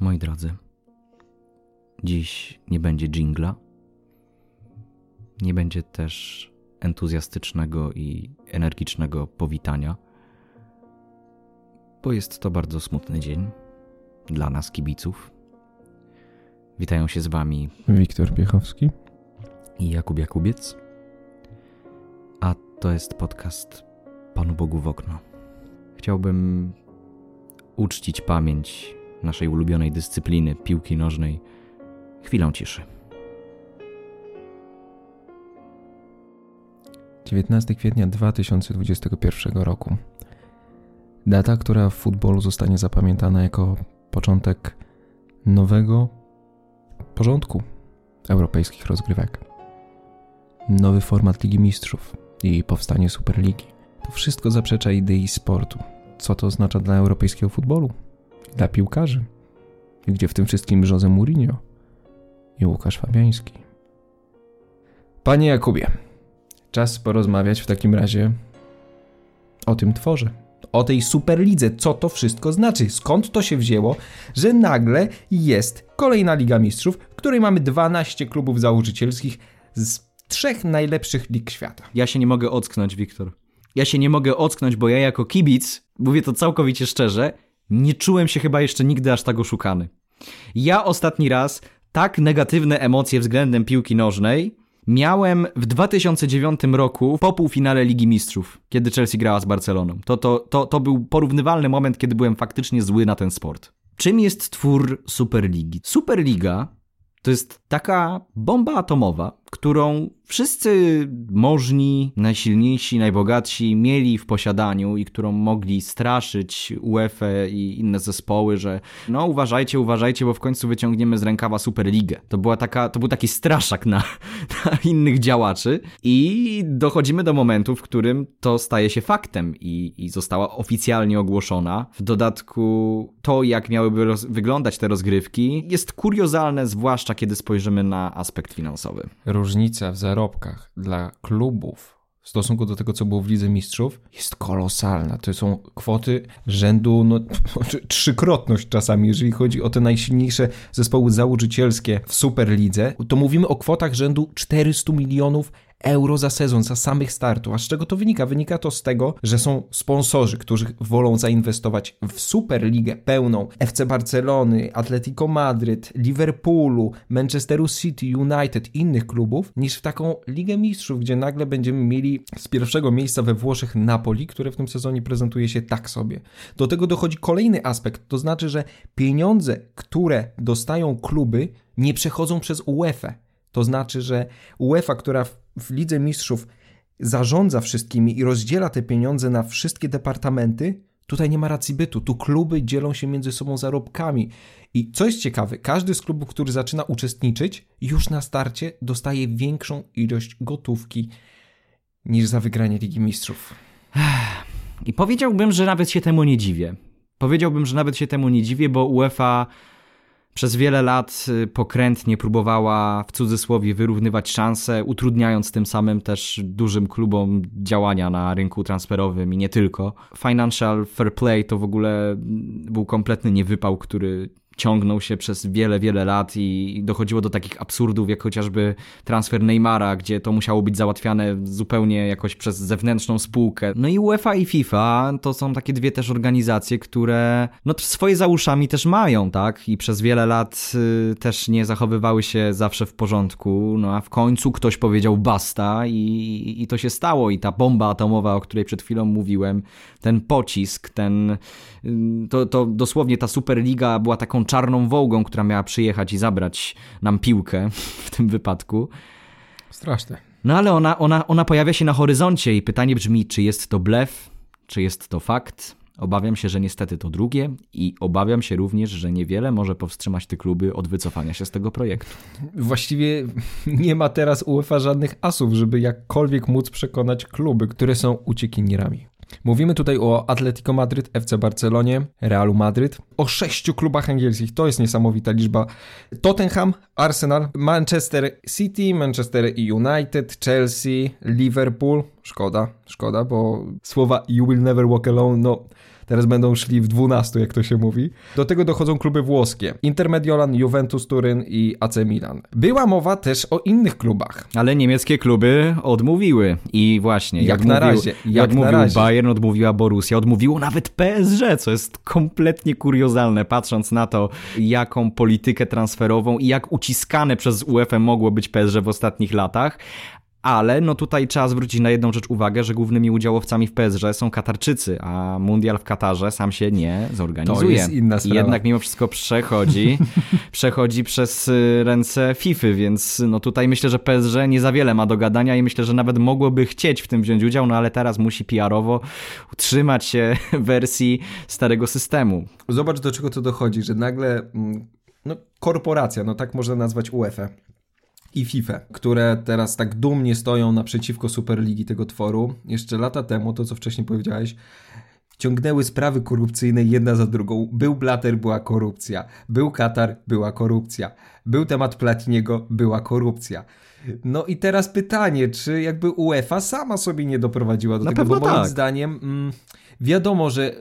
Moi drodzy, dziś nie będzie jingla. Nie będzie też entuzjastycznego i energicznego powitania, bo jest to bardzo smutny dzień dla nas, kibiców. Witają się z Wami Wiktor Piechowski i Jakub Jakubiec, a to jest podcast Panu Bogu w okno. Chciałbym uczcić pamięć naszej ulubionej dyscypliny piłki nożnej chwilą ciszy. 19 kwietnia 2021 roku. Data, która w futbolu zostanie zapamiętana jako początek nowego porządku europejskich rozgrywek. Nowy format Ligi Mistrzów i powstanie Superligi. To wszystko zaprzecza idei sportu. Co to oznacza dla europejskiego futbolu? Dla piłkarzy? Gdzie w tym wszystkim Jose Mourinho i Łukasz Fabiański? Panie Jakubie, czas porozmawiać w takim razie o tym tworze. O tej Superlidze, co to wszystko znaczy, skąd to się wzięło, że nagle jest kolejna Liga Mistrzów, w której mamy 12 klubów założycielskich z trzech najlepszych lig świata. Ja się nie mogę ocknąć, Wiktor. Ja się nie mogę ocknąć, bo ja jako kibic, mówię to całkowicie szczerze, nie czułem się chyba jeszcze nigdy aż tak oszukany. Ja ostatni raz tak negatywne emocje względem piłki nożnej miałem w 2009 roku po półfinale Ligi Mistrzów, kiedy Chelsea grała z Barceloną. To, to, to, to był porównywalny moment, kiedy byłem faktycznie zły na ten sport. Czym jest twór Superligi? Superliga to jest taka bomba atomowa, którą wszyscy możni, najsilniejsi, najbogatsi mieli w posiadaniu i którą mogli straszyć UEFA i inne zespoły, że no uważajcie, uważajcie, bo w końcu wyciągniemy z rękawa Superligę. To, była taka, to był taki straszak na, na innych działaczy i dochodzimy do momentu, w którym to staje się faktem i, i została oficjalnie ogłoszona. W dodatku to, jak miałyby roz, wyglądać te rozgrywki, jest kuriozalne, zwłaszcza kiedy spojrzymy na aspekt finansowy różnica w zarobkach dla klubów w stosunku do tego, co było w Lidze Mistrzów, jest kolosalna. To są kwoty rzędu no, trzykrotność czasami, jeżeli chodzi o te najsilniejsze zespoły założycielskie w Superlidze, to mówimy o kwotach rzędu 400 milionów euro za sezon, za samych startów. A z czego to wynika? Wynika to z tego, że są sponsorzy, którzy wolą zainwestować w Superligę pełną FC Barcelony, Atletico Madryt, Liverpoolu, Manchesteru City, United, innych klubów, niż w taką Ligę Mistrzów, gdzie nagle będziemy mieli z pierwszego miejsca we Włoszech Napoli, które w tym sezonie prezentuje się tak sobie. Do tego dochodzi kolejny aspekt, to znaczy, że pieniądze, które dostają kluby, nie przechodzą przez UEFA. To znaczy, że UEFA, która w Lidze Mistrzów zarządza wszystkimi i rozdziela te pieniądze na wszystkie departamenty, tutaj nie ma racji bytu. Tu kluby dzielą się między sobą zarobkami. I co jest ciekawe, każdy z klubów, który zaczyna uczestniczyć, już na starcie dostaje większą ilość gotówki niż za wygranie Ligi Mistrzów. I powiedziałbym, że nawet się temu nie dziwię. Powiedziałbym, że nawet się temu nie dziwię, bo UEFA przez wiele lat y, pokrętnie próbowała w cudzysłowie wyrównywać szanse, utrudniając tym samym też dużym klubom działania na rynku transferowym i nie tylko. Financial Fair Play to w ogóle był kompletny niewypał, który ciągnął się przez wiele, wiele lat i dochodziło do takich absurdów, jak chociażby transfer Neymara, gdzie to musiało być załatwiane zupełnie jakoś przez zewnętrzną spółkę. No i UEFA i FIFA to są takie dwie też organizacje, które no swoje za uszami też mają, tak? I przez wiele lat y, też nie zachowywały się zawsze w porządku, no a w końcu ktoś powiedział basta i, i to się stało i ta bomba atomowa, o której przed chwilą mówiłem, ten pocisk, ten, y, to, to dosłownie ta Superliga była taką czarną wołgą, która miała przyjechać i zabrać nam piłkę w tym wypadku. Straszne. No ale ona, ona, ona pojawia się na horyzoncie i pytanie brzmi, czy jest to blef, czy jest to fakt. Obawiam się, że niestety to drugie i obawiam się również, że niewiele może powstrzymać te kluby od wycofania się z tego projektu. Właściwie nie ma teraz UEFA żadnych asów, żeby jakkolwiek móc przekonać kluby, które są uciekinierami. Mówimy tutaj o Atletico Madryt, FC Barcelonie, Realu Madryt, o sześciu klubach angielskich. To jest niesamowita liczba. Tottenham, Arsenal, Manchester City, Manchester United, Chelsea, Liverpool. Szkoda, szkoda, bo słowa you will never walk alone, no teraz będą szli w 12, jak to się mówi. Do tego dochodzą kluby włoskie. Intermediolan, Juventus Turyn i AC Milan. Była mowa też o innych klubach. Ale niemieckie kluby odmówiły. I właśnie, jak, Jak na mówił, razie, jak, jak mówił razie. Bayern, odmówiła Borussia, odmówiło nawet PSG, co jest kompletnie kuriozalne, patrząc na to, jaką politykę transferową i jak uciskane przez UEFA mogło być PSG w ostatnich latach. Ale no tutaj trzeba zwrócić na jedną rzecz uwagę, że głównymi udziałowcami w PSG są Katarczycy, a mundial w Katarze sam się nie zorganizuje. To jest inna I sprawa. jednak mimo wszystko przechodzi, przechodzi przez y, ręce FIFA, więc no tutaj myślę, że PSG nie za wiele ma do gadania i myślę, że nawet mogłoby chcieć w tym wziąć udział, no ale teraz musi PR-owo utrzymać się wersji starego systemu. Zobacz, do czego to dochodzi, że nagle mm, no, korporacja, no tak można nazwać UEFA i FIFA, które teraz tak dumnie stoją naprzeciwko Superligi tego tworu. Jeszcze lata temu, to co wcześniej powiedziałeś, ciągnęły sprawy korupcyjne jedna za drugą. Był Blatter, była korupcja. Był Katar, była korupcja. Był temat Platiniego, była korupcja. No i teraz pytanie, czy jakby UEFA sama sobie nie doprowadziła do Na tego, bo moim tak. zdaniem mm, wiadomo, że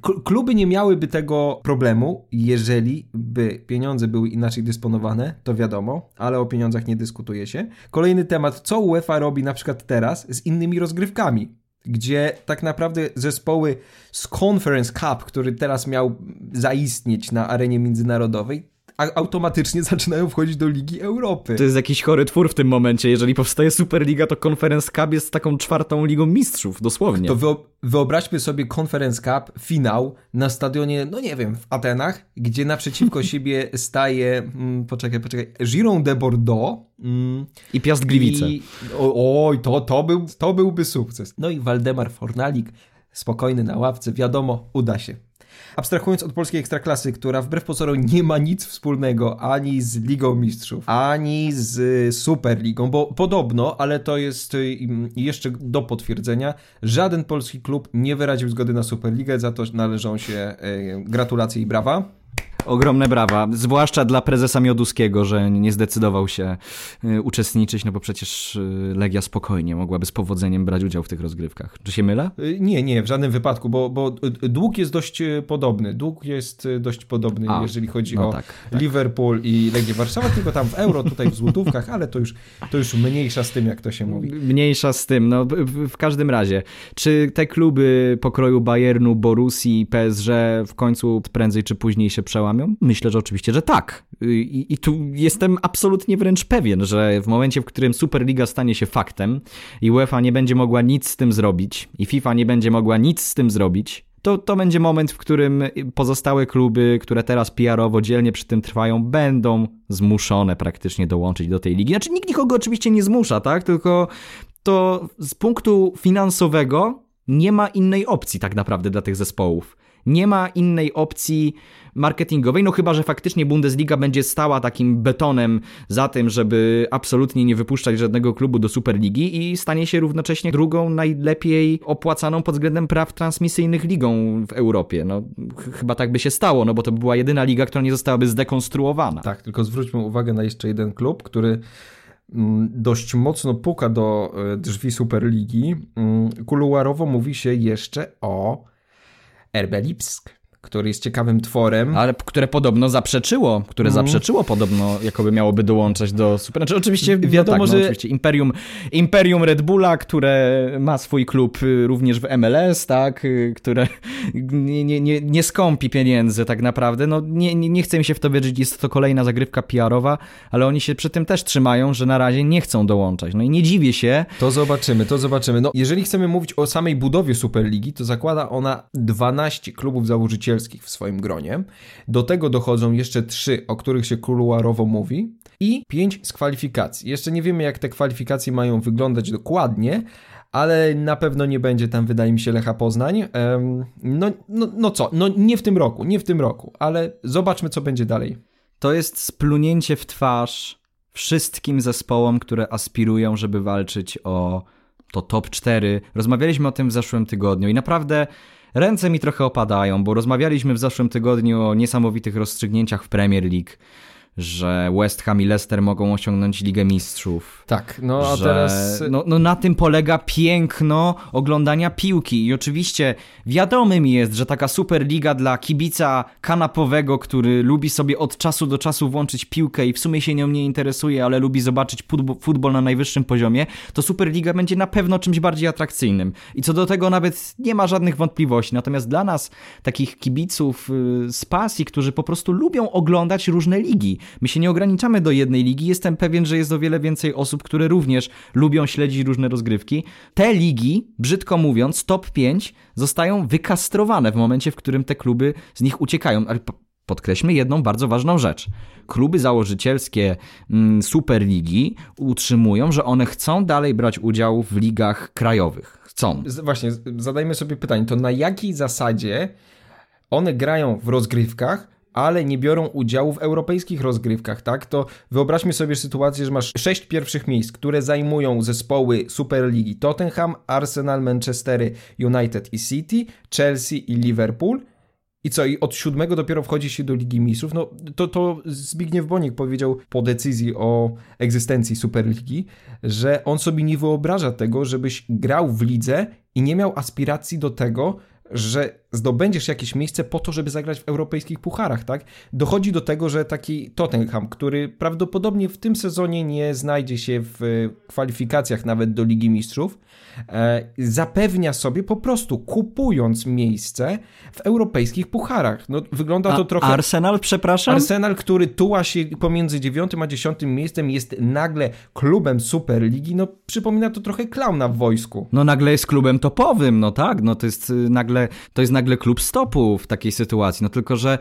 kluby nie miałyby tego problemu, jeżeli by pieniądze były inaczej dysponowane, to wiadomo, ale o pieniądzach nie dyskutuje się. Kolejny temat, co UEFA robi na przykład teraz z innymi rozgrywkami, gdzie tak naprawdę zespoły z Conference Cup, który teraz miał zaistnieć na arenie międzynarodowej, automatycznie zaczynają wchodzić do Ligi Europy. To jest jakiś chory twór w tym momencie. Jeżeli powstaje Superliga, to Conference Cup jest taką czwartą ligą mistrzów, dosłownie. To wyo- wyobraźmy sobie Conference Cup, finał na stadionie, no nie wiem, w Atenach, gdzie naprzeciwko siebie staje, mm, poczekaj, poczekaj, Giron de Bordeaux mm, I Piast Gliwice. i, o, oj, to, to, był, to byłby sukces. No i Waldemar Fornalik, spokojny na ławce, wiadomo, uda się. Abstrahując od polskiej ekstraklasy, która wbrew pozorom nie ma nic wspólnego ani z Ligą Mistrzów, ani z Superligą, bo podobno, ale to jest y, jeszcze do potwierdzenia, żaden polski klub nie wyraził zgody na Superligę, za to należą się y, gratulacje i brawa. Ogromne brawa, zwłaszcza dla prezesa Mioduskiego, że nie zdecydował się y, uczestniczyć, no bo przecież y, Legia spokojnie mogłaby z powodzeniem brać udział w tych rozgrywkach. Czy się mylę? Y, Nie, nie, w żadnym wypadku, bo, bo dług jest dość podobny. Dług jest dość podobny, A, jeżeli chodzi no o tak, Liverpool i Legię Warszawa, tylko tam w euro, tutaj w złotówkach, ale to już, to już mniejsza z tym, jak to się mówi. Mniejsza z tym, no w, w każdym razie. Czy te kluby pokroju Bayernu, Borussii, PSG w końcu prędzej czy później się przełamią? Myślę, że oczywiście, że tak. I, I tu jestem absolutnie wręcz pewien, że w momencie, w którym Superliga stanie się faktem i UEFA nie będzie mogła nic z tym zrobić i FIFA nie będzie mogła nic z tym zrobić, to, to będzie moment, w którym pozostałe kluby, które teraz PR-owo dzielnie przy tym trwają, będą zmuszone praktycznie dołączyć do tej ligi. Znaczy nikt nikogo oczywiście nie zmusza, tak? Tylko to z punktu finansowego nie ma innej opcji tak naprawdę dla tych zespołów. Nie ma innej opcji marketingowej, no chyba, że faktycznie Bundesliga będzie stała takim betonem za tym, żeby absolutnie nie wypuszczać żadnego klubu do Superligi i stanie się równocześnie drugą najlepiej opłacaną pod względem praw transmisyjnych ligą w Europie. No ch- chyba tak by się stało, no bo to by była jedyna liga, która nie zostałaby zdekonstruowana. Tak, tylko zwróćmy uwagę na jeszcze jeden klub, który mm, dość mocno puka do e, drzwi Superligi. Mm, Kuluarowo mówi się jeszcze o RB Lipsk, który jest ciekawym tworem. Ale które podobno zaprzeczyło, które Mhm. zaprzeczyło podobno, jakoby miałoby dołączać do Super. Znaczy oczywiście Wiadomo, wiadomo, że- że oczywiście Imperium, Imperium Red Bulla, które ma swój klub y, również w MLS, tak, y, które nie, nie, nie, nie skąpi pieniędzy tak naprawdę. No nie, nie, nie chcę mi się w to wierzyć, jest to kolejna zagrywka PR-owa, ale oni się przy tym też trzymają, że na razie nie chcą dołączać. No i nie dziwię się, To zobaczymy, to zobaczymy. No, jeżeli chcemy mówić o samej budowie Superligi, to zakłada ona 12 klubów w swoim gronie. Do tego dochodzą jeszcze 3, o których się kuluarowo mówi i 5 z kwalifikacji. Jeszcze nie wiemy, jak te kwalifikacje mają wyglądać dokładnie, ale na pewno nie będzie tam, wydaje mi się, Lecha Poznań. No, no, no co, no nie w tym roku, nie w tym roku, ale zobaczmy, co będzie dalej. to jest splunięcie w twarz wszystkim zespołom, które aspirują, żeby walczyć o to top 4. Rozmawialiśmy o tym w zeszłym tygodniu i naprawdę ręce mi trochę opadają, bo rozmawialiśmy w zeszłym tygodniu o niesamowitych rozstrzygnięciach w Premier League. Że West Ham i Leicester mogą osiągnąć Ligę Mistrzów. Tak, no a że, teraz... No, no na tym polega piękno oglądania piłki i oczywiście wiadomym jest, że taka Superliga dla kibica kanapowego, który lubi sobie od czasu do czasu włączyć piłkę i w sumie się nią nie interesuje, ale lubi zobaczyć futbol na najwyższym poziomie, to Superliga będzie na pewno czymś bardziej atrakcyjnym. I co do tego nawet nie ma żadnych wątpliwości. Natomiast dla nas, takich kibiców y, z pasji, którzy po prostu lubią oglądać różne ligi, my się nie ograniczamy do jednej ligi. Jestem pewien, że jest o wiele więcej osób, które również lubią śledzić różne rozgrywki. Te ligi, brzydko mówiąc, top 5 zostają wykastrowane w momencie, w którym te kluby z nich uciekają. Ale podkreślmy jedną bardzo ważną rzecz. Kluby założycielskie mm, Superligi utrzymują, że one chcą dalej brać udział w ligach krajowych. Chcą. Właśnie, zadajmy sobie pytanie, to na jakiej zasadzie one grają w rozgrywkach, ale nie biorą udziału w europejskich rozgrywkach, tak? To wyobraźmy sobie sytuację, że masz sześć pierwszych miejsc, które zajmują zespoły Superligi Tottenham, Arsenal, Manchester United i City, Chelsea i Liverpool. I co, i od siódmego dopiero wchodzi się do Ligi Mistrzów? No to, to Zbigniew Bonik powiedział po decyzji o egzystencji Superligi, że on sobie nie wyobraża tego, żebyś grał w lidze i nie miał aspiracji do tego, że zdobędziesz jakieś miejsce po to, żeby zagrać w europejskich pucharach, tak? Dochodzi do tego, że taki Tottenham, który prawdopodobnie w tym sezonie nie znajdzie się w kwalifikacjach nawet do Ligi Mistrzów, e, zapewnia sobie po prostu kupując miejsce w europejskich pucharach. No, wygląda to A trochę... Arsenal, przepraszam? Arsenal, który tuła się pomiędzy dziewiątym a dziesiątym miejscem, jest nagle klubem Superligi, no przypomina to trochę klauna w wojsku. No nagle jest klubem topowym, no tak, no to jest y, nagle, to jest nagle klub stopu w takiej sytuacji, no tylko, że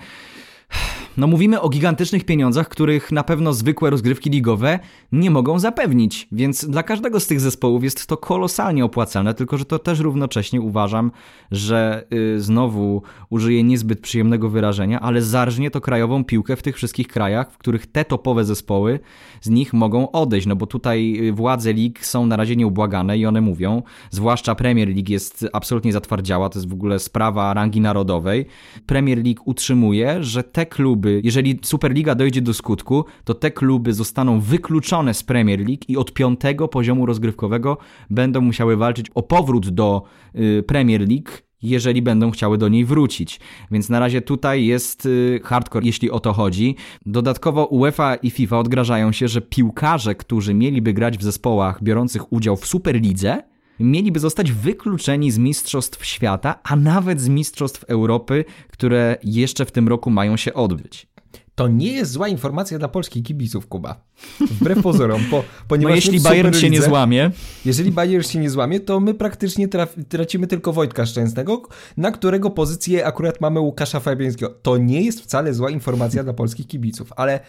no mówimy o gigantycznych pieniądzach, których na pewno zwykłe rozgrywki ligowe nie mogą zapewnić, więc dla każdego z tych zespołów jest to kolosalnie opłacalne, tylko że to też równocześnie uważam, że yy, znowu użyję niezbyt przyjemnego wyrażenia, ale zarżnie to krajową piłkę w tych wszystkich krajach, w których te topowe zespoły z nich mogą odejść, no bo tutaj y, władze lig są na razie nieubłagane i one mówią, zwłaszcza Premier League jest absolutnie zatwardziała, to jest w ogóle sprawa rangi narodowej. Premier League utrzymuje, że te kluby, jeżeli Superliga dojdzie do skutku, to te kluby zostaną wykluczone z Premier League i od piątego poziomu rozgrywkowego będą musiały walczyć o powrót do y, Premier League jeżeli będą chciały do niej wrócić. Więc na razie tutaj jest y, hardcore, jeśli o to chodzi. Dodatkowo UEFA i FIFA odgrażają się, że piłkarze, którzy mieliby grać w zespołach biorących udział w Superlidze, mieliby zostać wykluczeni z Mistrzostw Świata, a nawet z Mistrzostw Europy, które jeszcze w tym roku mają się odbyć. To nie jest zła informacja dla polskich kibiców, Kuba. Wbrew pozorom, po, ponieważ no jeśli Bayern się nie złamie. Jeżeli Bayern się nie złamie, to my praktycznie traf, tracimy tylko Wojtka Szczęsnego, na którego pozycję akurat mamy Łukasza Fabiańskiego. To nie jest wcale zła informacja dla polskich kibiców, ale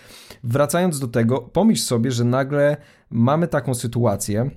wracając do tego, pomyśl sobie, że nagle mamy taką sytuację,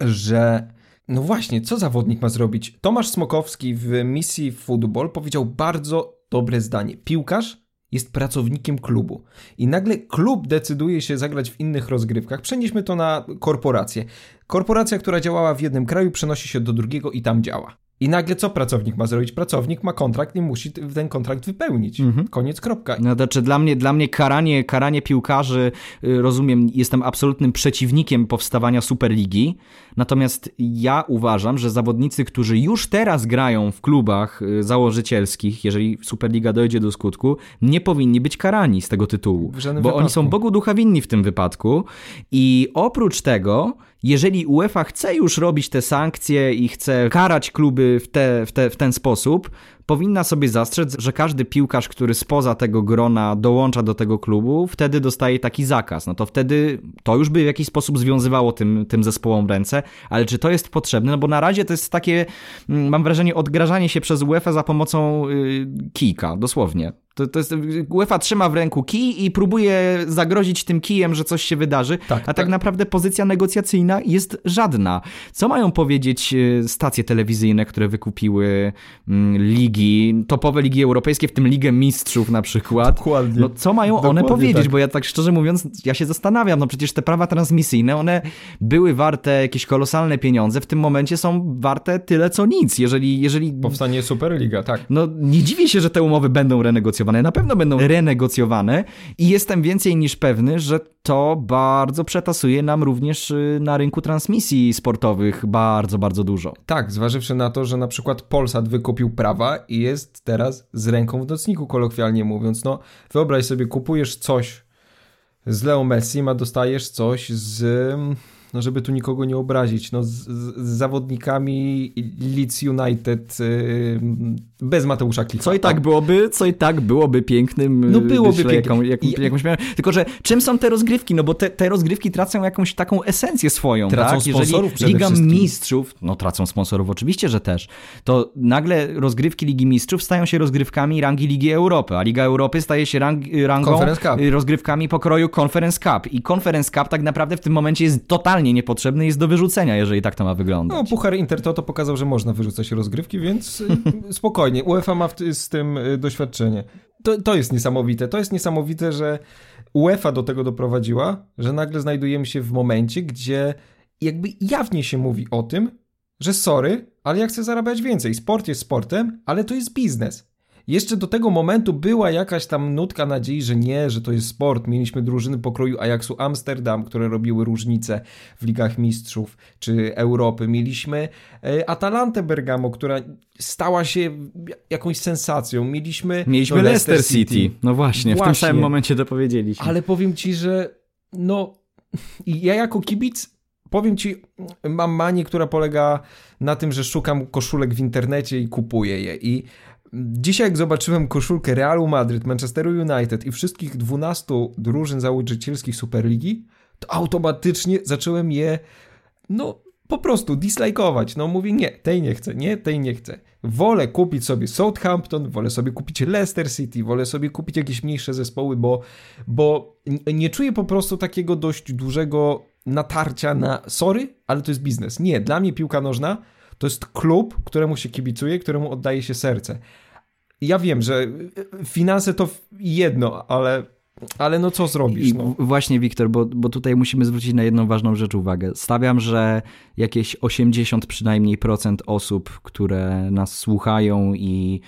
że no właśnie, co zawodnik ma zrobić? Tomasz Smokowski w misji Football powiedział bardzo dobre zdanie. Piłkarz jest pracownikiem klubu. I nagle klub decyduje się zagrać w innych rozgrywkach. Przenieśmy to na korporację. Korporacja, która działała w jednym kraju, przenosi się do drugiego i tam działa. I nagle co pracownik ma zrobić? Pracownik ma kontrakt i musi ten kontrakt wypełnić. Mhm. Koniec, kropka. No znaczy dla mnie, dla mnie karanie, karanie piłkarzy, y, rozumiem, jestem absolutnym przeciwnikiem powstawania Superligi, natomiast ja uważam, że zawodnicy, którzy już teraz grają w klubach y, założycielskich, jeżeli Superliga dojdzie do skutku, nie powinni być karani z tego tytułu, bo wypadku. oni są Bogu ducha winni w tym wypadku i oprócz tego jeżeli UEFA chce już robić te sankcje i chce karać kluby w, te, w, te, w ten sposób, powinna sobie zastrzec, że każdy piłkarz, który spoza tego grona dołącza do tego klubu, wtedy dostaje taki zakaz. No to wtedy to już by w jakiś sposób związywało tym, tym zespołom ręce, ale czy to jest potrzebne? No bo na razie to jest takie, mm, mam wrażenie, odgrażanie się przez UEFA za pomocą yy, kijka, dosłownie. To, to jest, UEFA trzyma w ręku kij i próbuje zagrozić tym kijem, że coś się wydarzy, tak, a tak, tak, naprawdę pozycja negocjacyjna jest żadna. Co mają powiedzieć y, stacje telewizyjne, które wykupiły mm, ligi, topowe ligi europejskie, w tym Ligę Mistrzów na przykład? Dokładnie. No co mają Dokładnie one powiedzieć? Tak. Bo ja tak szczerze mówiąc, ja się zastanawiam, no przecież te prawa transmisyjne, one były warte jakieś kolosalne pieniądze, w tym momencie są warte tyle co nic. Jeżeli, jeżeli... Powstanie Superliga, tak. No nie dziwię się, że te umowy będą renegocjowane na pewno będą renegocjowane i jestem więcej niż pewny, że to bardzo przetasuje nam również y, na rynku transmisji sportowych bardzo, bardzo dużo. Tak, zważywszy na to, że na przykład Polsat wykupił prawa i jest teraz z ręką w nocniku, kolokwialnie mówiąc. No, wyobraź sobie, kupujesz coś z Leo Messi, a dostajesz coś z no żeby tu nikogo nie obrazić, no z, z zawodnikami Leeds United yy, bez Mateusza Klicha. Co i tak byłoby, co i tak byłoby pięknym. No byłoby pięknym. Jaką, jak, jakąś, tylko, że czym są te rozgrywki? No bo te, te rozgrywki tracą jakąś taką esencję swoją, tracą tak? sponsorów Jeżeli Liga Mistrzów, no tracą sponsorów oczywiście, że też, to nagle rozgrywki Ligi Mistrzów stają się rozgrywkami rangi Ligi Europy, a Liga Europy staje się rang, rangą rozgrywkami pokroju Conference Cup i Conference Cup tak naprawdę w tym momencie jest totalnie totalnie niepotrzebny jest do wyrzucenia, jeżeli tak to ma wyglądać. No, Puchar Intertoto pokazał, że można wyrzucać rozgrywki, więc y, spokojnie. UEFA ma z tym y, doświadczenie. To, to jest niesamowite. To jest niesamowite, że UEFA do tego doprowadziła, że nagle znajdujemy się w momencie, gdzie jakby jawnie się mówi o tym, że sorry, ale ja chcę zarabiać więcej. Sport jest sportem, ale to jest biznes. Jeszcze do tego momentu była jakaś tam nutka nadziei, że nie, że to jest sport. Mieliśmy drużyny pokroju Ajaxu Amsterdam, które robiły różnice w Ligach Mistrzów czy Europy. Mieliśmy e, Atalantę Bergamo, która stała się jakąś sensacją. Mieliśmy, Mieliśmy no, Leicester, Leicester City. City. No właśnie, właśnie, w tym samym momencie to powiedzieliśmy. Ale powiem ci, że no ja jako kibic powiem ci, mam manię, która polega na tym, że szukam koszulek w internecie i kupuję je. I Dzisiaj jak zobaczyłem koszulkę Realu Madryt, Manchesteru United i wszystkich 12 drużyn założycielskich Superligi, to automatycznie zacząłem je, no po prostu dislajkować. No mówię, nie, tej nie chcę, nie, tej nie chcę. Wolę kupić sobie Southampton, wolę sobie kupić Leicester City, wolę sobie kupić jakieś mniejsze zespoły, bo, bo nie czuję po prostu takiego dość dużego natarcia na sorry, ale to jest biznes. Nie, dla mnie piłka nożna to jest klub, któremu się kibicuje, któremu oddaje się serce. Ja wiem, że finanse to jedno, ale ale no co zrobisz? No? Właśnie, Wiktor, bo, bo tutaj musimy zwrócić na jedną ważną rzecz uwagę. Stawiam, że jakieś 80 przynajmniej procent osób, które nas słuchają i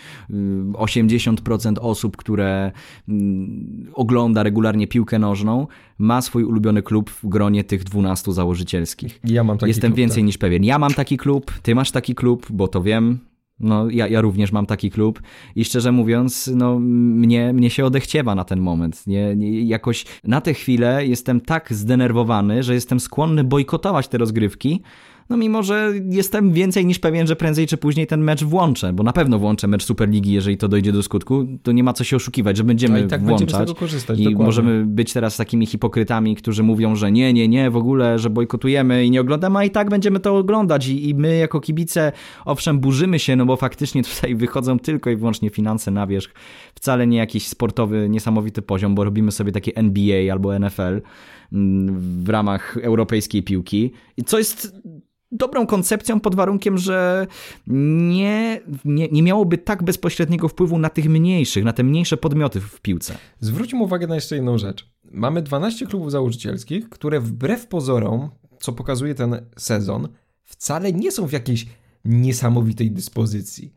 80% y, osób, które mm, ogląda regularnie piłkę nożną, ma swój ulubiony klub w gronie tych 12 założycielskich. Ja mam taki Jestem klub, więcej tak. niż pewien. Ja mam taki klub, ty masz taki klub, bo to wiem, no, ja, ja również mam taki klub i szczerze mówiąc, no, mnie, mnie się odechciewa na ten moment. Nie, nie, jakoś na tę chwilę jestem tak zdenerwowany, że jestem skłonny bojkotować te rozgrywki, no mimo, że jestem więcej niż pewien, że prędzej czy później ten mecz włączę, bo na pewno włączę mecz Superligi, jeżeli to dojdzie do skutku, to nie ma co się oszukiwać, że będziemy no i tak włączać. Będziemy z tego korzystać, I dokładnie. możemy być teraz takimi hipokrytami, którzy mówią, że nie, nie, nie, w ogóle, że bojkotujemy i nie oglądamy, a i tak będziemy to oglądać i, i my jako kibice, owszem, burzymy się, no bo faktycznie tutaj wychodzą tylko i wyłącznie finanse na wierzch, wcale nie jakiś sportowy, niesamowity poziom, bo robimy sobie takie NBA albo NFL w ramach europejskiej piłki, co jest dobrą koncepcją pod warunkiem, że nie, nie, nie miałoby tak bezpośredniego wpływu na tych mniejszych, na te mniejsze podmioty w piłce. Zwróćmy uwagę na jeszcze jedną rzecz. Mamy 12 klubów założycielskich, które wbrew pozorom, co pokazuje ten sezon, wcale nie są w jakiejś niesamowitej dyspozycji.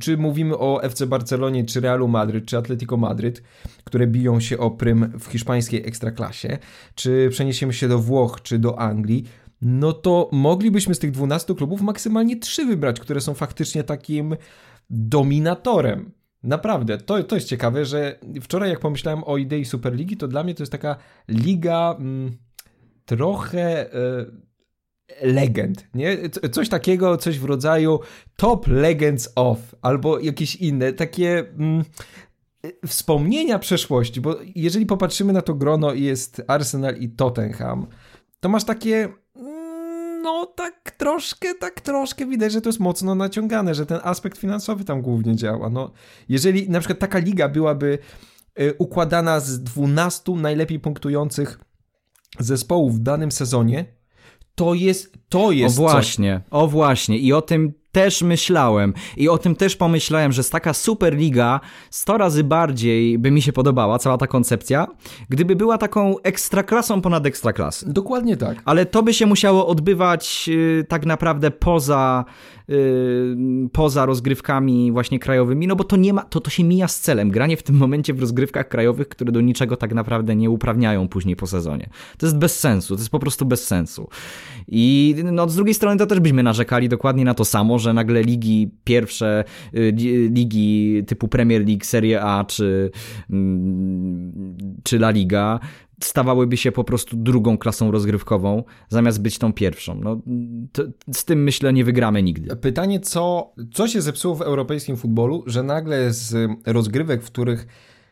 Czy mówimy o FC Barcelonie, czy Realu Madryt, czy Atletico Madryt, które biją się o prym w hiszpańskiej ekstraklasie, czy przeniesiemy się do Włoch, czy do Anglii, no to moglibyśmy z tych 12 klubów maksymalnie 3 wybrać, które są faktycznie takim dominatorem. Naprawdę, to, to jest ciekawe, że wczoraj jak pomyślałem o idei Superligi, to dla mnie to jest taka liga mm, trochę e, legend, nie? Coś takiego, coś w rodzaju Top Legends of, albo jakieś inne, takie mm, wspomnienia przeszłości, bo jeżeli popatrzymy na to grono jest Arsenal i Tottenham, to masz takie no tak troszkę, tak troszkę widać, że to jest mocno naciągane, że ten aspekt finansowy tam głównie działa. No, jeżeli na przykład taka liga byłaby y, układana z 12 najlepiej punktujących zespołów w danym sezonie, to jest, to jest O właśnie, coś. o właśnie i o tym też myślałem i o tym też pomyślałem, że taka Superliga 100 razy bardziej by mi się podobała cała ta koncepcja, gdyby była taką ekstraklasą ponad ekstraklasy. Dokładnie tak. Ale to by się musiało odbywać yy, tak naprawdę poza poza rozgrywkami właśnie krajowymi, no bo to nie ma, to, to się mija z celem. Granie w tym momencie w rozgrywkach krajowych, które do niczego tak naprawdę nie uprawniają później po sezonie. To jest bez sensu, to jest po prostu bez sensu. I no, z drugiej strony to też byśmy narzekali dokładnie na to samo, że nagle ligi pierwsze, yy, ligi typu Premier League, Serie A czy, yy, czy La Liga stawałyby się po prostu drugą klasą rozgrywkową, zamiast być tą pierwszą. No, to, z tym myślę nie wygramy nigdy. Pytanie, co, co się zepsuło w europejskim futbolu, że nagle z rozgrywek, w których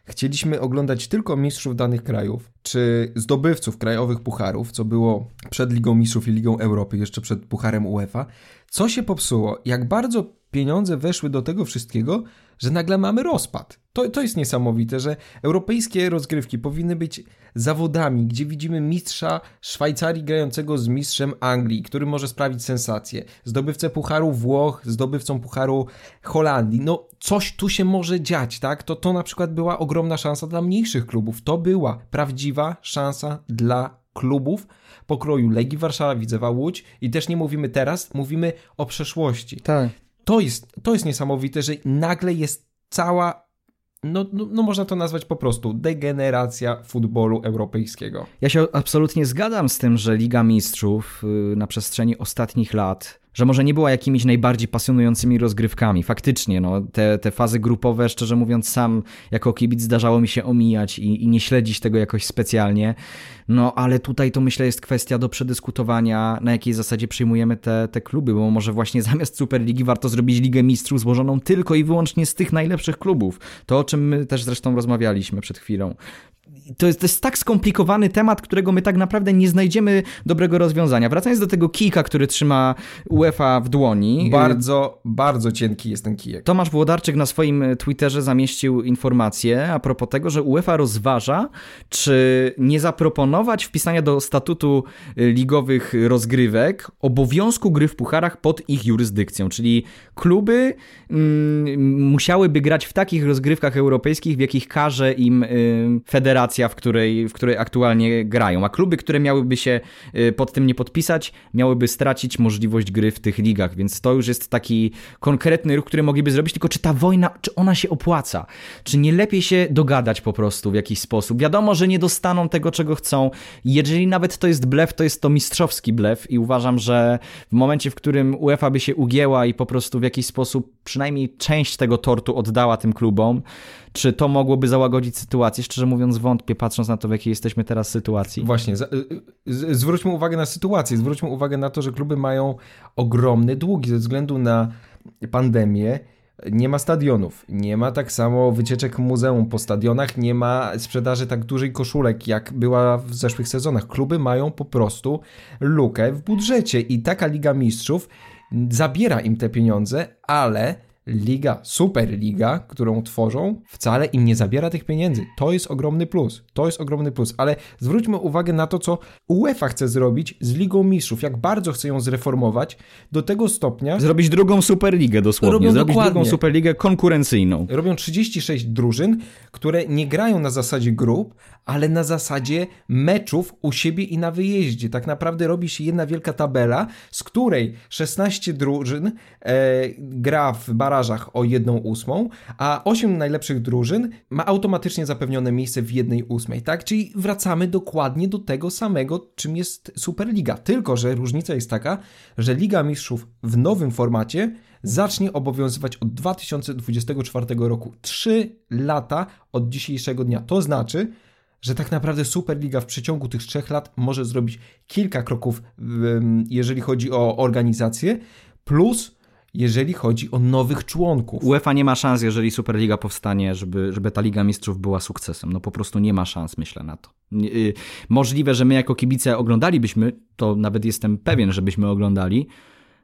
chcieliśmy oglądać tylko mistrzów danych krajów, czy zdobywców krajowych pucharów, co było przed Ligą Mistrzów i Ligą Europy, jeszcze przed pucharem UEFA, co się popsuło? Jak bardzo pieniądze weszły do tego wszystkiego, że nagle mamy rozpad. To, to jest niesamowite, że europejskie rozgrywki powinny być zawodami, gdzie widzimy mistrza Szwajcarii grającego z mistrzem Anglii, który może sprawić sensację, zdobywcę Pucharu Włoch, zdobywcą Pucharu Holandii. No, coś tu się może dziać, tak? To, to na przykład była ogromna szansa dla mniejszych klubów. To była prawdziwa szansa dla klubów pokroju Legii Warszawa, Widzewa Łódź i też nie mówimy teraz, mówimy o przeszłości. Tak. To jest, to jest niesamowite, że nagle jest cała no, no, no, można to nazwać po prostu degeneracja futbolu europejskiego. Ja się absolutnie zgadzam z tym, że Liga Mistrzów y, na przestrzeni ostatnich lat że może nie była jakimiś najbardziej pasjonującymi rozgrywkami. Faktycznie, no, te, te fazy grupowe, szczerze mówiąc, sam jako kibic zdarzało mi się omijać i, i nie śledzić tego jakoś specjalnie. No, ale tutaj to myślę jest kwestia do przedyskutowania, na jakiej zasadzie przyjmujemy te, te kluby, bo może właśnie zamiast Superligi warto zrobić Ligę Mistrzów złożoną tylko i wyłącznie z tych najlepszych klubów. To, o czym my też zresztą rozmawialiśmy przed chwilą to jest, to jest tak skomplikowany temat, którego my tak naprawdę nie znajdziemy dobrego rozwiązania. Wracając do tego kijka, który trzyma UEFA w dłoni. Bardzo, bardzo cienki jest ten kijek. Tomasz Włodarczyk na swoim Twitterze zamieścił informację a propos tego, że UEFA rozważa, czy nie zaproponować wpisania do statutu ligowych rozgrywek obowiązku gry w pucharach pod ich jurysdykcją, czyli kluby mm, musiałyby grać w takich rozgrywkach europejskich, w jakich każe im y, federacja, w której, w której aktualnie grają. A kluby, które miałyby się y, pod tym nie podpisać, miałyby stracić możliwość gry w tych ligach, więc to już jest taki konkretny ruch, który mogliby zrobić, tylko czy ta wojna, czy ona się opłaca? Czy nie lepiej się dogadać po prostu w jakiś sposób? Wiadomo, że nie dostaną tego, czego chcą. Jeżeli nawet to jest blef, to jest to mistrzowski blef i uważam, że w momencie, w którym UEFA by się ugięła i po prostu w jakiś sposób przynajmniej część tego tortu oddała tym klubom, czy to mogłoby załagodzić sytuację? Szczerze mówiąc, wątpię, patrząc na to, w jakiej jesteśmy teraz sytuacji. Właśnie, y, y, zwróćmy uwagę na sytuację, zwróćmy uwagę na to, że kluby mają ogromne długi ze względu na pandemię. Nie ma stadionów, nie ma tak samo wycieczek muzeum po stadionach, nie ma sprzedaży tak dużej koszulek, jak była w zeszłych sezonach. Kluby mają po prostu lukę w budżecie i taka Liga Mistrzów zabiera im te pieniądze, ale Liga, Superliga, którą tworzą, wcale im nie zabiera tych pieniędzy. To jest ogromny plus. To jest ogromny plus. Ale zwróćmy uwagę na to, co UEFA chce zrobić z Ligą Mistrzów. Jak bardzo chce ją zreformować do tego stopnia. Zrobić drugą Superligę dosłownie. Robią Zrobić dokładnie. drugą Superligę konkurencyjną. Robią 36 drużyn, które nie grają na zasadzie grup, ale na zasadzie meczów u siebie i na wyjeździe. Tak naprawdę robi się jedna wielka tabela, z której 16 drużyn e, gra w barażach o 1 ósmą, a 8 najlepszych drużyn ma automatycznie zapewnione miejsce w 1 ósmej, tak? Czyli wracamy dokładnie do tego samego, czym jest Superliga. Tylko, że różnica jest taka, że Liga Mistrzów w nowym formacie zacznie obowiązywać od 2024 roku. 3 lata od dzisiejszego dnia. To znaczy, że tak naprawdę Superliga w przeciągu tych trzech lat może zrobić kilka kroków, jeżeli chodzi o organizację, plus jeżeli chodzi o nowych członków. UEFA nie ma szans, jeżeli Superliga powstanie, żeby, żeby ta Liga Mistrzów była sukcesem. No po prostu nie ma szans, myślę na to. Y, możliwe, że my jako kibice oglądalibyśmy, to nawet jestem pewien, żebyśmy oglądali.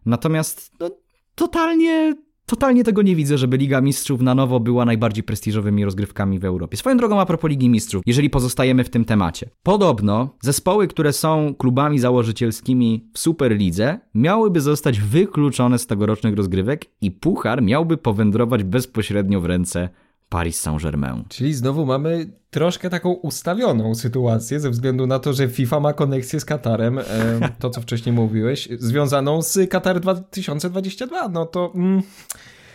Natomiast no, totalnie Totalnie tego nie widzę, żeby Liga Mistrzów na nowo była najbardziej prestiżowymi rozgrywkami w Europie. Swoją drogą a propos Ligi Mistrzów, jeżeli pozostajemy w tym temacie. Podobno zespoły, które są klubami założycielskimi w Superlidze, miałyby zostać wykluczone z tegorocznych rozgrywek i puchar miałby powędrować bezpośrednio w ręce Paris Saint-Germain. Czyli znowu mamy troszkę taką ustawioną sytuację ze względu na to, że FIFA ma koneksję z Katarem, to co wcześniej mówiłeś, związaną z Katar 2022. No to mm,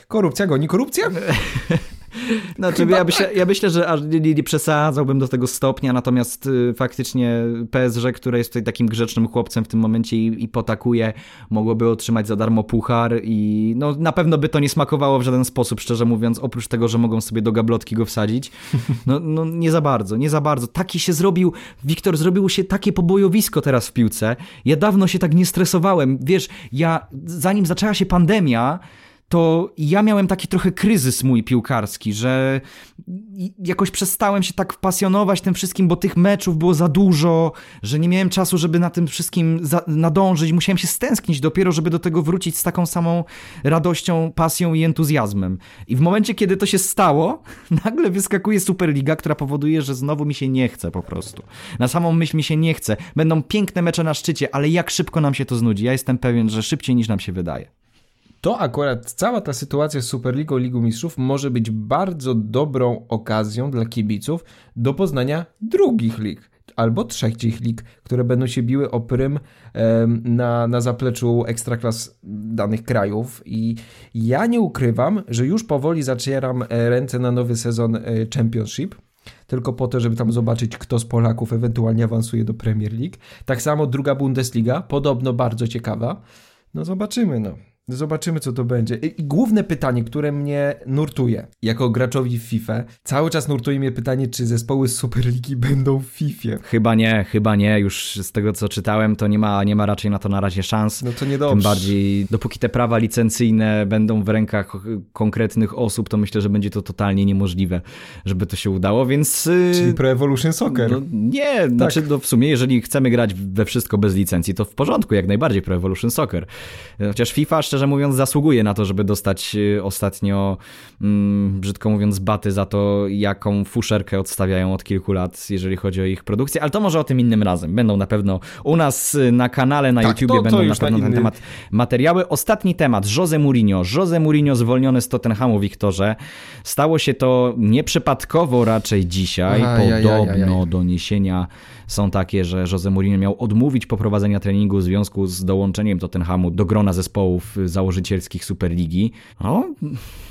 korupcja goni korupcja. Znaczy, ja, myślę, ja myślę, że aż nie, nie, przesadzałbym do tego stopnia, natomiast y, faktycznie PSG, które jest tutaj takim grzecznym chłopcem w tym momencie i, i potakuje, mogłoby otrzymać za darmo puchar i no, na pewno by to nie smakowało w żaden sposób, szczerze mówiąc, oprócz tego, że mogą sobie do gablotki go wsadzić. No, no nie za bardzo, nie za bardzo. Taki się zrobił, Wiktor, zrobiło się takie pobojowisko teraz w piłce. Ja dawno się tak nie stresowałem. Wiesz, ja zanim zaczęła się pandemia, to ja miałem taki trochę kryzys mój piłkarski, że jakoś przestałem się tak pasjonować tym wszystkim, bo tych meczów było za dużo, że nie miałem czasu, żeby na tym wszystkim nadążyć. Musiałem się stęsknić dopiero, żeby do tego wrócić z taką samą radością, pasją i entuzjazmem. I w momencie, kiedy to się stało, nagle wyskakuje Superliga, która powoduje, że znowu mi się nie chce po prostu. Na samą myśl mi się nie chce. Będą piękne mecze na szczycie, ale jak szybko nam się to znudzi? Ja jestem pewien, że szybciej niż nam się wydaje to akurat cała ta sytuacja z Superligą Ligą Mistrzów może być bardzo dobrą okazją dla kibiców do poznania drugich lig albo trzecich lig, które będą się biły o prym na, na zapleczu ekstraklas danych krajów i ja nie ukrywam, że już powoli zacieram e, ręce na nowy sezon e, Championship, tylko po to, żeby tam zobaczyć, kto z Polaków ewentualnie awansuje do Premier League. Tak samo druga Bundesliga, podobno bardzo ciekawa. No zobaczymy, no. Zobaczymy, co to będzie. I główne pytanie, które mnie nurtuje jako graczowi w FIFA, cały czas nurtuje mnie pytanie, czy zespoły z Superligi będą w FIFA. Chyba nie, chyba nie. Już z tego, co czytałem, to nie ma, nie ma raczej na to na razie szans. No to niedobrze. Tym bardziej, dopóki te prawa licencyjne będą w rękach konkretnych osób, to myślę, że będzie to totalnie niemożliwe, żeby to się udało, więc... Y, Czyli Pro Evolution Soccer. No, nie, tak. znaczy no, w sumie, jeżeli chcemy grać we wszystko bez licencji, to w porządku, jak najbardziej Pro Evolution Soccer. Chociaż FIFA, szczerze mówiąc, zasługuje na to, żeby dostać y, ostatnio, mm, brzydko mówiąc, baty za to, jaką fuszerkę odstawiają od kilku lat, jeżeli chodzi o ich produkcję, ale to może o tym innym razem. Będą na pewno u nas y, na kanale, na tak, YouTubie to, to będą na pewno na ten temat materiały. Ostatni temat, Jose Mourinho. Jose Mourinho zwolniony z Tottenhamu, Wiktorze. Stało się to nieprzypadkowo raczej dzisiaj, podobno doniesienia są takie, że Jose Mourinho miał odmówić poprowadzenia treningu w związku z dołączeniem Tottenhamu do grona zespołów założycielskich Superligi. No,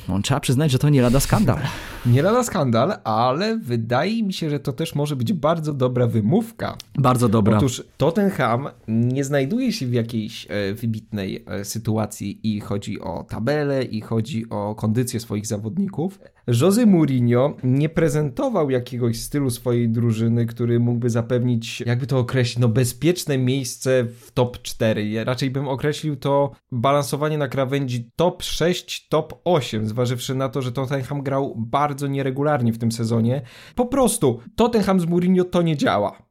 no, trzeba przyznać, że to nie lada skandal. Nie lada skandal, ale wydaje mi się, że to też może być bardzo dobra wymówka. Bardzo dobra. Otóż Tottenham nie znajduje się w jakiejś e, wybitnej e, sytuacji i chodzi o tabelę, i chodzi o kondycję swoich zawodników. Jose Mourinho nie prezentował jakiegoś stylu swojej drużyny, który mógłby zapewnić, jakby to określić, no bezpieczne miejsce w top 4. Ja raczej bym określił to balansowanie na krawędzi top 6, top 8, zważywszy na to, że Tottenham grał bardzo nieregularnie w tym sezonie. Po prostu Tottenham z Mourinho to nie działa.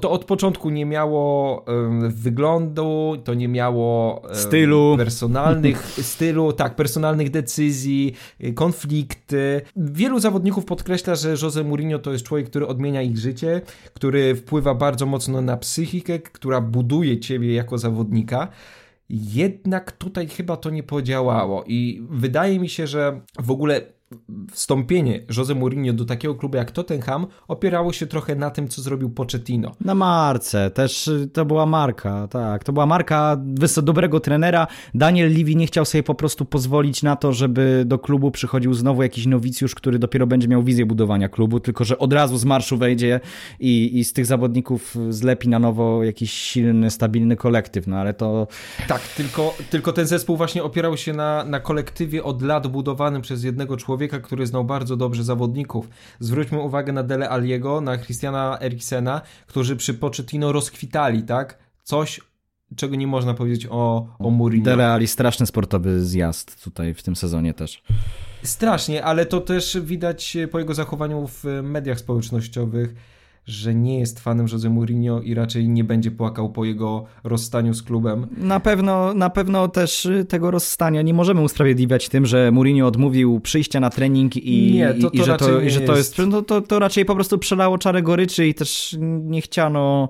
To od początku nie miało um, wyglądu, to nie miało um, stylu, personalnych stylu, tak, personalnych decyzji, konflikty. Wielu zawodników podkreśla, że Jose Mourinho to jest człowiek, który odmienia ich życie, który wpływa bardzo mocno na psychikę, która buduje ciebie jako zawodnika. Jednak tutaj chyba to nie podziałało i wydaje mi się, że w ogóle wstąpienie Jose Mourinho do takiego klubu jak Tottenham opierało się trochę na tym, co zrobił Pochettino. Na marce, też y, to była marka, tak, to była marka dobrego trenera. Daniel Levy nie chciał sobie po prostu pozwolić na to, żeby do klubu przychodził znowu jakiś nowicjusz, który dopiero będzie miał wizję budowania klubu, tylko że od razu z marszu wejdzie i, i z tych zawodników zlepi na nowo jakiś silny, stabilny kolektyw, no ale to... Tak, tylko, tylko ten zespół właśnie opierał się na, na kolektywie od lat budowanym przez jednego człowieka, człowieka, który znał bardzo dobrze zawodników. Zwróćmy uwagę na Dele Aliego, na Christiana Eriksena, którzy przy Pochettino rozkwitali, tak? Coś, czego nie można powiedzieć o, o Mourinho. Dele Ali straszny sportowy zjazd tutaj w tym sezonie też. Strasznie, ale to też widać po jego zachowaniu w mediach społecznościowych, że nie jest fanem Jose Mourinho i raczej nie będzie płakał po jego rozstaniu z klubem. Na pewno, na pewno też y, tego rozstania nie możemy usprawiedliwiać tym, że Mourinho odmówił przyjścia na trening i, Nie, to- i, i to że, to, i że to jest- jest. No, to, to raczej po prostu przelało czarę goryczy i też nie chciano,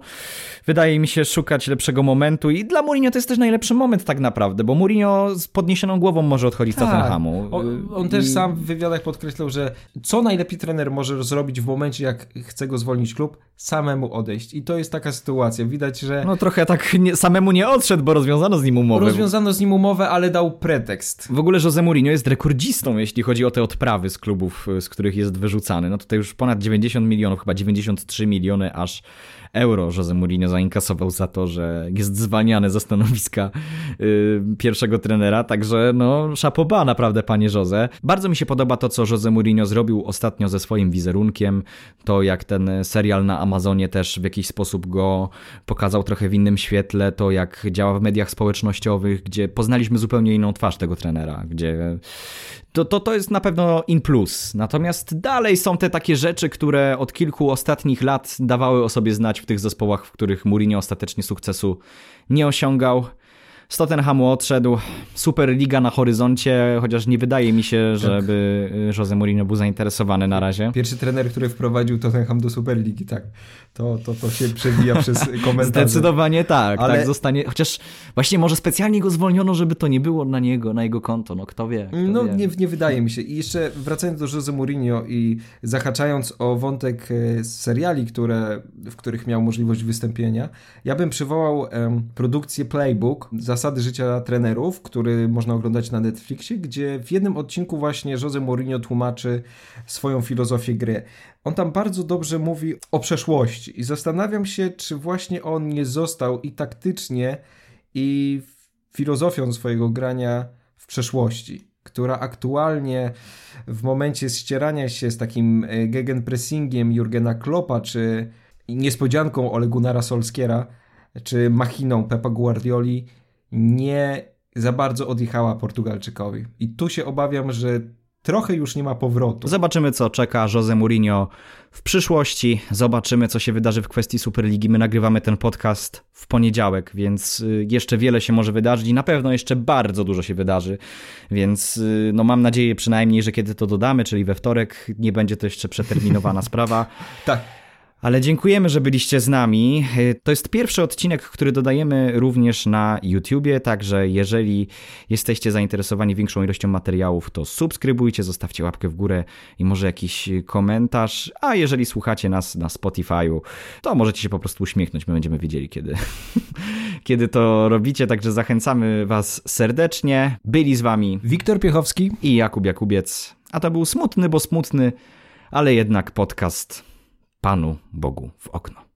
wydaje mi się, szukać lepszego momentu. I dla Mourinho to jest też najlepszy moment tak naprawdę, bo Mourinho z podniesioną głową może odchodzić z Tottenhamu. On, on też i- sam w wywiadach podkreślał, że co najlepiej trener może zrobić w momencie, jak chce go zwolnić klub, samemu odejść. I to jest taka sytuacja. Widać, że No trochę tak nie, samemu nie odszedł, bo rozwiązano z nim umowę. rozwiązano z nim umowę, ale dał pretekst. W ogóle Jose Mourinho jest rekordzistą, jeśli chodzi o te odprawy z klubów, z których jest wyrzucany. No tutaj już ponad 90 milionów, chyba 93 miliony aż euro Jose Mourinho zainkasował za to, że jest zwalniany ze stanowiska y, pierwszego trenera, także no szapoba naprawdę panie Jose. Bardzo mi się podoba to, co Jose Mourinho zrobił ostatnio ze swoim wizerunkiem, to jak ten serial na Amazonie też w jakiś sposób go pokazał trochę w innym świetle, to jak działa w mediach społecznościowych, gdzie poznaliśmy zupełnie inną twarz tego trenera, gdzie to, to, to jest na pewno in plus. Natomiast dalej są te takie rzeczy, które od kilku ostatnich lat dawały o sobie znać w tych zespołach, w których Mourinho ostatecznie sukcesu nie osiągał. Z Tottenhamu odszedł, Superliga na horyzoncie, chociaż nie wydaje mi się, żeby y, Jose Mourinho był zainteresowany na razie. Pierwszy trener, który wprowadził Tottenham do Superligi, tak. To, to, to się przewija przez komentarze. Zdecydowanie tak, Ale- tak zostanie. Chociaż właśnie może specjalnie go zwolniono, żeby to nie było na niego, na jego konto. No kto wie. Kto No wie. nie, nie wydaje mi się. I jeszcze wracając do Jose Mourinho i zahaczając o wątek e, z seriali, które, w których miał możliwość wystąpienia, ja bym przywołał em, produkcję Playbook, Zasady życia trenerów, który można oglądać na Netflixie, gdzie w jednym odcinku właśnie Jose Mourinho tłumaczy swoją filozofię gry. On tam bardzo dobrze mówi o przeszłości i zastanawiam się, czy właśnie on nie został i taktycznie, i filozofią swojego grania w przeszłości, która aktualnie w momencie ścierania się z takim e, gegenpressingiem Jurgena Kloppa, czy niespodzianką Ole Gunnara Solskiera, czy machiną Pepa Guardioli, nie za bardzo odjechała Portugalczykowi. I tu się obawiam, że trochę już nie ma powrotu. Zobaczymy, co czeka Jose Mourinho w przyszłości. Zobaczymy, co się wydarzy w kwestii Superligi. My nagrywamy ten podcast w poniedziałek, więc y, jeszcze wiele się może wydarzyć i na pewno jeszcze bardzo dużo się wydarzy. Więc y, no, mam nadzieję przynajmniej, że kiedy to dodamy, czyli we wtorek, nie będzie to jeszcze przeterminowana sprawa. Tak, Ale dziękujemy, że byliście z nami. To jest pierwszy odcinek, który dodajemy również na YouTubie, także jeżeli jesteście zainteresowani większą ilością materiałów, to subskrybujcie, zostawcie łapkę w górę i może jakiś komentarz. A jeżeli słuchacie nas na Spotify'u, to możecie się po prostu uśmiechnąć, my będziemy wiedzieli, kiedy, kiedy to robicie, także zachęcamy Was serdecznie. Byli z Wami Wiktor Piechowski. i Jakub Jakubiec, a to był smutny, bo smutny, ale jednak podcast Panu Bogu w okno.